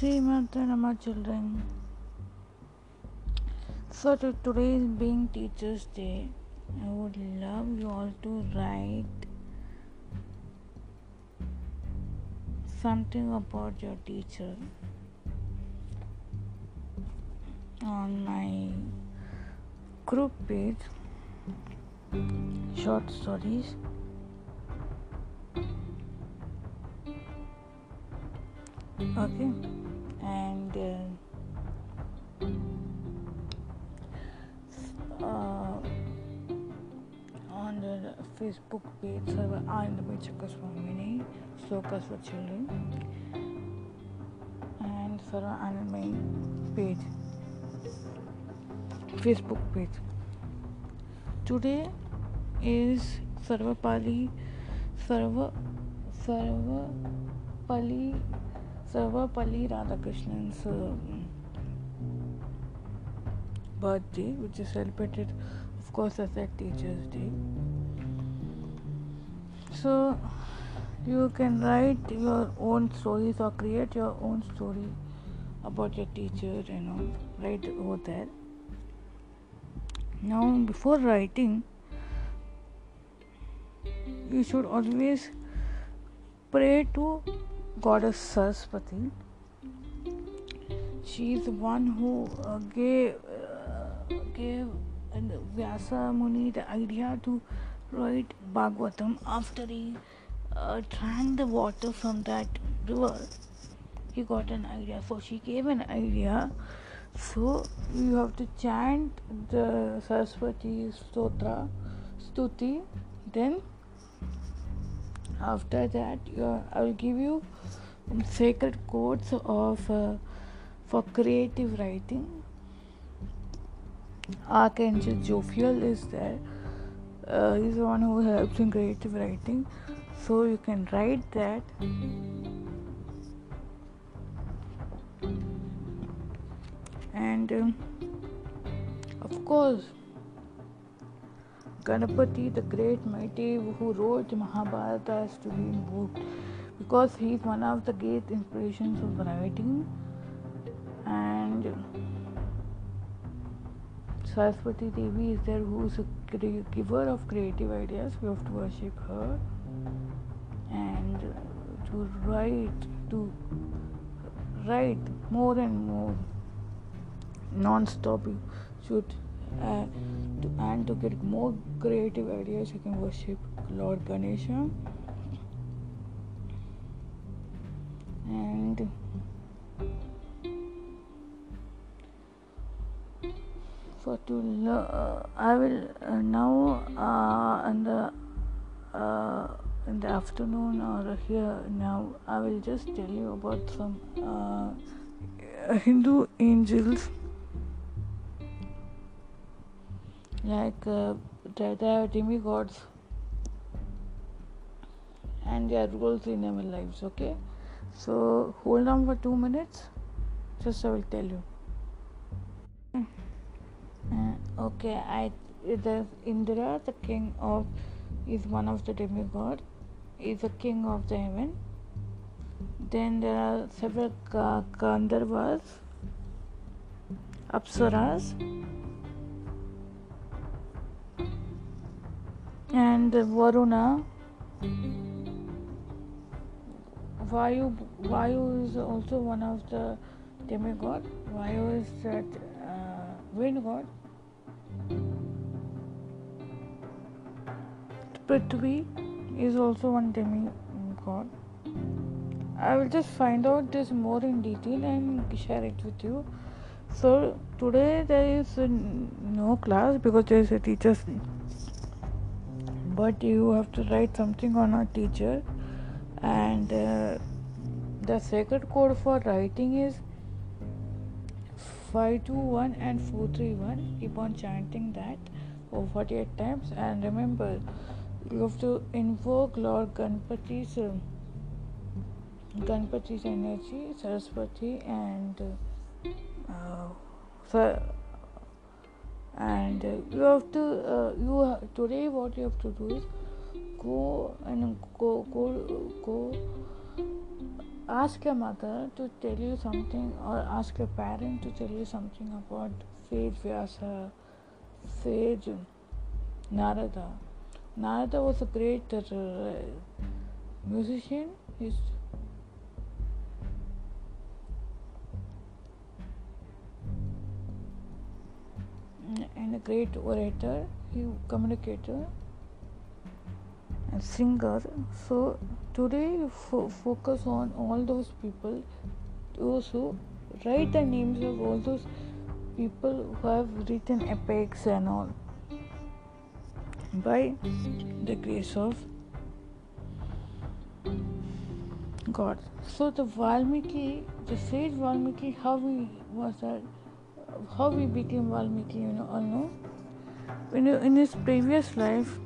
Srimata Nama children. So to today is being Teachers Day. I would love you all to write something about your teacher on my group page short stories okay and uh, uh, on the facebook page server Anandamai Chakaswamini Slokas for children and Sarva Anandamai page facebook page today is Sarvapali Sarva Sarvapali Sarvepalli Radhakrishnan's uh, birthday, which is celebrated, of course, as a Teacher's Day. So, you can write your own stories or create your own story about your teacher, you know, write over there. Now, before writing, you should always pray to goddess Saraswati. She is the one who uh, gave uh, gave and Vyasa Muni the idea to write Bhagavatam after he uh, drank the water from that river. He got an idea, so she gave an idea. So you have to chant the Saraswati Stotra, Stuti, then after that i will give you some sacred quotes of uh, for creative writing. Archangel jophiel is there. Uh, he's the one who helps in creative writing. So you can write that. And um, of course Ganapati, the great mighty who wrote Mahabharata, has to be invoked because he is one of the great inspirations of writing. And Saraswati Devi is there who is a giver of creative ideas. We have to worship her and to write, to write more and more non-stop. You should uh, and to get more creative ideas you can worship lord ganesha and for to uh, i will uh, now uh, in the uh, in the afternoon or here now i will just tell you about some uh, hindu angels like uh, they, they are demigods and their roles in our lives okay? So hold on for two minutes. Just i will tell you. Uh, okay i the indra the king of is one of the demigod is the king of the heaven. Then there are several gandharvas apsaras and Varuna. Vayu, Vayu is also one of the demigod. Vayu is that uh, wind god. Prithvi is also one demigod. I will just find out this more in detail and share it with you. So today there is no class because there is a teacher's but you have to write something on a teacher. And uh, the sacred code for writing is 521 and 431 keep on chanting that for 48 times. And remember you have to invoke lord ganpati's uh, ganpati's energy saraswati and uh, and uh, you have to uh, you have, today what you have to do is go and go go go ask your mother to tell you something or ask your parent to tell you something about sage vyasa sage narada. Narada was a great uh, musician. He's great orator, he communicator and singer. So today fo- focus on all those people, those who write the names of all those people who have written epics and all by the grace of God. So the Valmiki, the sage Valmiki, how he was that how he became Valmiki, you know, all know. You, in his previous life,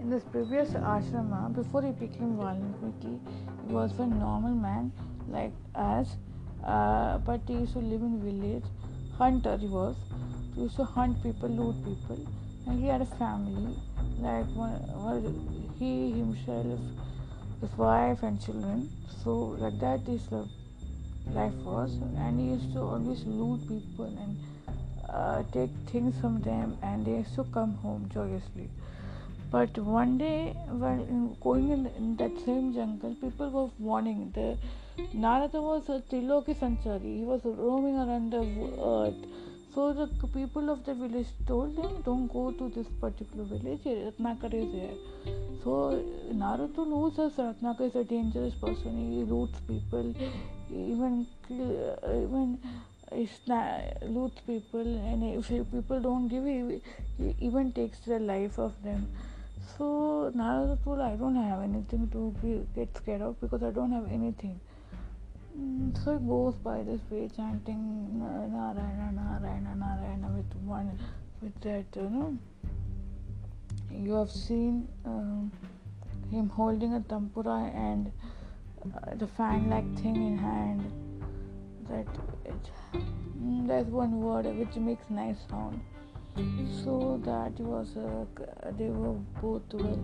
in this previous ashrama, before he became Valmiki, he was a normal man like us, uh, but he used to live in village, hunter he was. He used to hunt people, loot people, and he had a family, like one, one he himself, his wife and children. So like that the life was, and he used to always loot people and uh, take things from them, and they used to come home joyously. But one day, while going in, in, that same jungle, people were warning. The Narada was a Triloki Sanchari. He was roaming around the earth. So the people of the village told him, "Don't go to this particular village. Ratnakar is there." So Naruto knows that Ratnakar is a dangerous person. He loots people even even loots people and if people don't give he, he even takes the life of them so Narada told I don't have anything to be, get scared of because I don't have anything mm, so he goes by this way chanting Narayana Narayana Narayana with one with that you know. You have seen um, him holding a tampura and uh, the fan like thing in hand. That it, mm, there's one word which makes nice sound. So that was uh, they were both were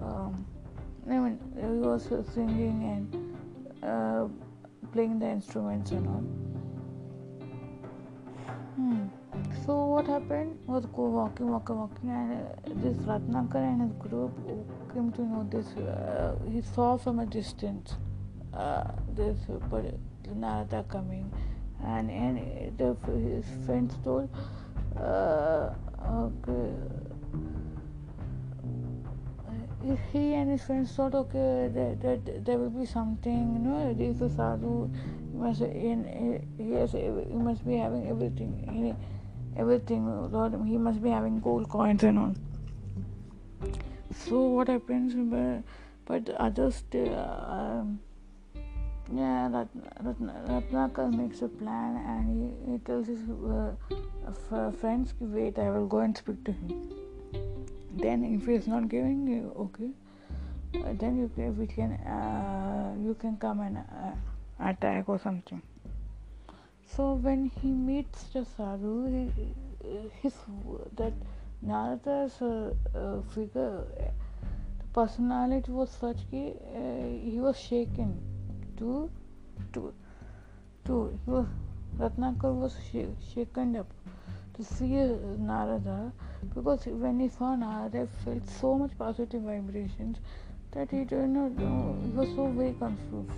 um, I mean he was singing and uh, playing the instruments and all hmm. so what happened was go walking walking walking and uh, this Ratnakar and his group came to know this. Uh, he saw from a distance uh, this Narada coming, and and his friends told, uh, okay. He and his friends thought, okay, that, that there will be something, you know, there is a sadhu, he must, in, he, has, he must be having everything, he, everything, Lord, he must be having gold coins and all. So what happens but, but others uh, um, yeah Ratnakar makes a plan and he, he tells his uh, friends wait I will go and speak to him then if he is not giving you okay uh, then you can, we can uh, you can come and uh, attack or something so when he meets the sadhu he, his that Narada's uh, uh, figure, the personality was such that uh, he was shaken to, to, to, he was, Ratnakar was sh- shaken up to see Narada because when he saw Narada, felt so much positive vibrations that he did not know, he was so very confused.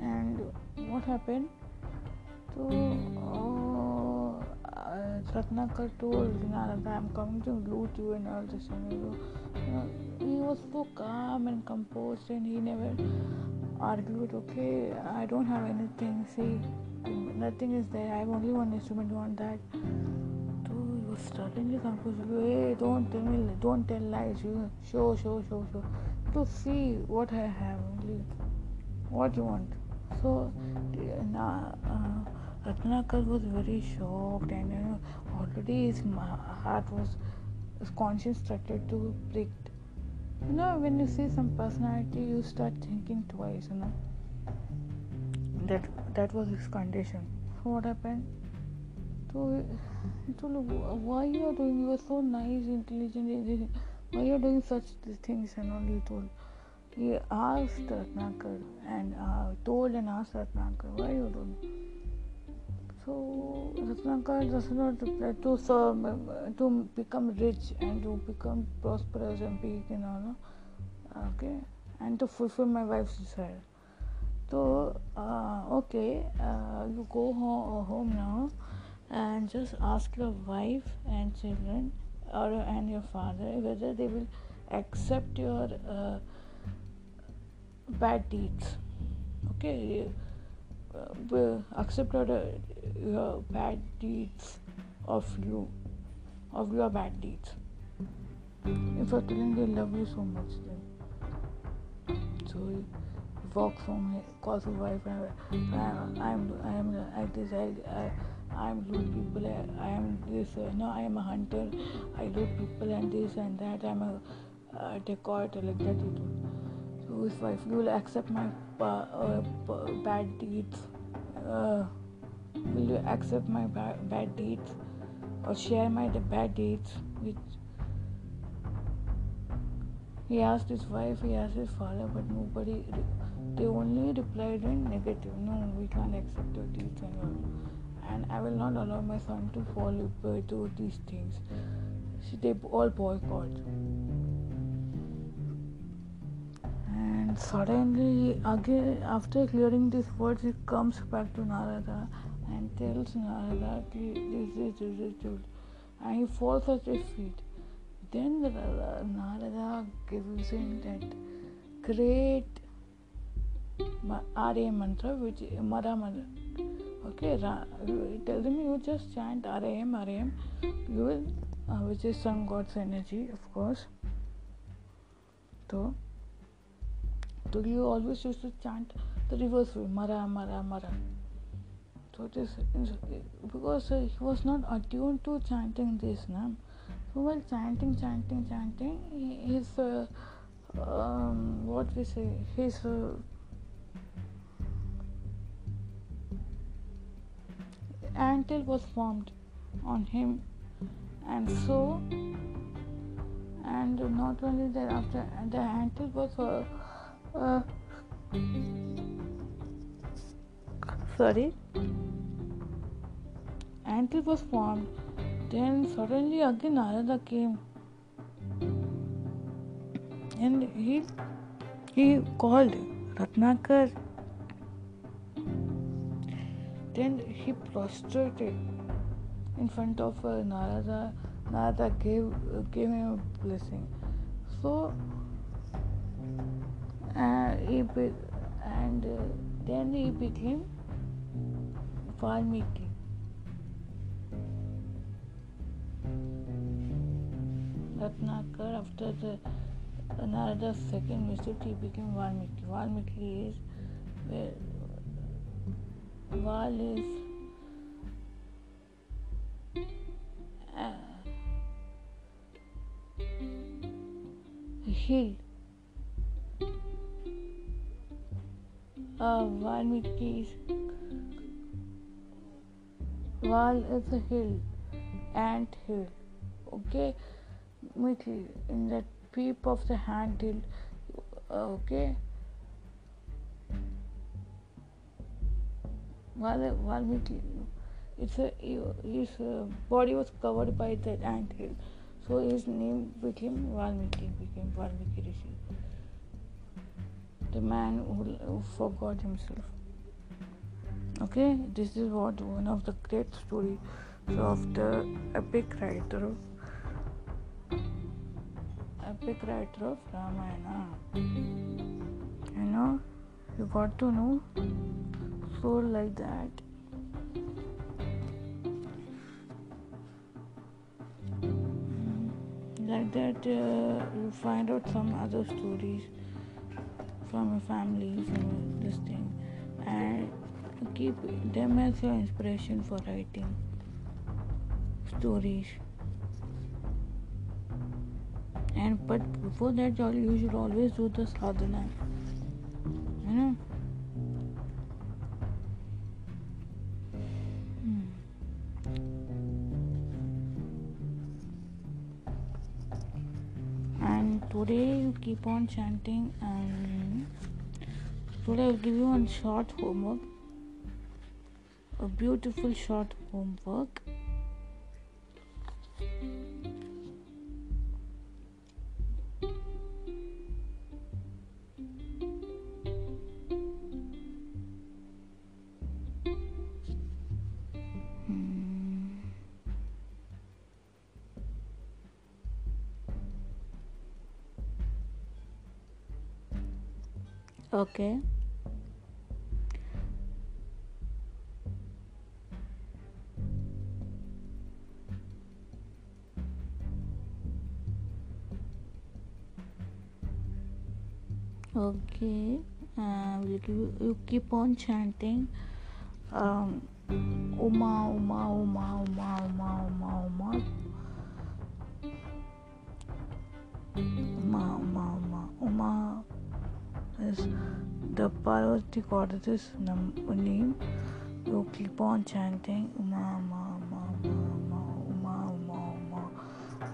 And what happened? So, uh, Ratnakar told Narada, I'm coming to loot you and all this. And you know, he was so calm and composed and he never argued, okay, I don't have anything, see, nothing is there, I have only one instrument, want that. Was suddenly confused, hey, don't tell me, don't tell lies, you show, show, show, show. To see what I have, only what you want. So, uh, Ratnakar was very shocked and you know, already his heart was, his conscience started to break. You know, when you see some personality, you start thinking twice, you know. That that was his condition. So what happened? So he told why you are doing, you are so nice, intelligent, why you are doing such things and all he told. he asked Ratnakar and uh, told and asked Ratnakar, why you doing? So Ratnakar does not reply to serve, to become rich and to become prosperous and big and all, okay, and to fulfill my wife's desire. So uh, okay, uh, you go home, home now and just ask your wife and children or and your father whether they will accept your uh, bad deeds. Okay uh, accept your, uh, your bad deeds of you of your bad deeds. If you're telling they love you so much then. So he walks home calls his wife and I'm I'm I'm like this I, I I am loot people, I am this, uh, no, I am a hunter, I loot people and this and that, I am a uh, dacoit, like that. So if, if you will accept my uh, bad deeds, uh, will you accept my ba- bad deeds or share my bad deeds? He asked his wife, he asked his father, but nobody. They only replied in negative. No, we can't accept your deeds and all and I will not allow my son to fall into these things. They all boycott. And suddenly, again, after clearing these words, he comes back to Narada and tells Narada, this, this, this. And he falls at his feet. Then Narada gives him that great Arya mantra, which Mara mantra okay tell them you just chant ram ram you will uh, which is sun god's energy of course so so you always used to chant the reverse way mara mara mara so it is because uh, he was not attuned to chanting this now so while chanting chanting chanting his uh, um, what we say his uh, anthill was formed on him and so and not only that after the anthill was uh, uh, sorry. Anthill was formed. Then suddenly again Narada came. And he he called Ratnakar then he prostrated in front of uh, Narada. Narada gave uh, gave him a blessing. So uh, he be- and uh, then he became Valmiki. Ratnakar after the Narada's second visit he became Valmiki. Valmiki is where wall is uh, hill. Uh, Valmiki's wall is a hill, ant hill. Okay, middle in the peep of the hand hill. Okay. Valmiki, it's a, his uh, body was covered by that ant hill. So his name became Valmiki, became Valmiki Rishi. The man who, who forgot himself. Okay, this is what one of the great stories of the epic writer of epic writer of Ramayana. You know, you got to know soul like that. Like that, uh, you find out some other stories from your families and this thing, and keep them as your inspiration for writing stories. And but before that, you should always do the sadhana. You know. You keep on chanting and today I'll give you one short homework a beautiful short homework okay okay uh, you, you keep on chanting um, Uma, Uma, Uma, Uma, Uma, Uma, Uma. Uma, Uma, Uma, Uma the Parvati goddess name. You keep on chanting Uma, Uma, Uma, Uma, Uma, Uma, Uma,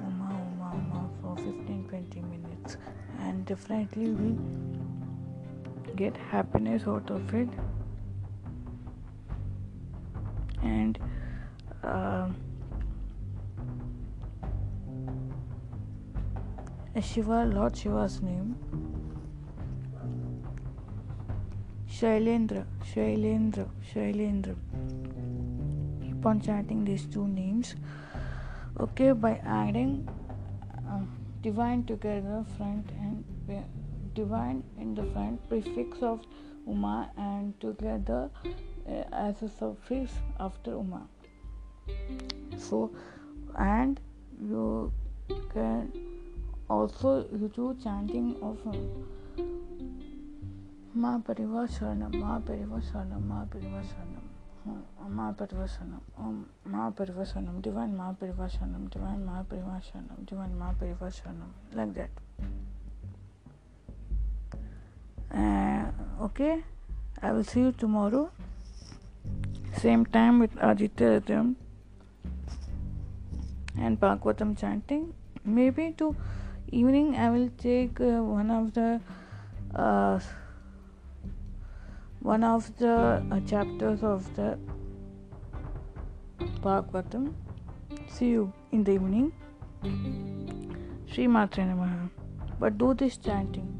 Uma, Uma, Uma for 15-20 minutes, and definitely we get happiness out of it. And uh, Shiva, Lord Shiva's name Shailendra, Shailendra, Shailendra. Keep on chanting these two names. Okay, by adding uh, divine together, front and divine in the front, prefix of Uma, and together uh, as a suffix after Uma. So, and you can also you do chanting of. महापरिवा शरणम महापरिवा शरणम महापरिवा हाँ, शरणम महापरिवा शरणम ओम महापरिवा शरणम divine महापरिवा शरणम divine महापरिवा Sharanam divine Mahapariva Sharanam like that okay I will see you tomorrow same time with Aditya Rhythm and Bhagavatam chanting. Maybe to evening I will take uh, one of the uh, one of the uh, chapters of the Bhagavatam. See you in the evening. Sri Matre Namaha. But do this chanting.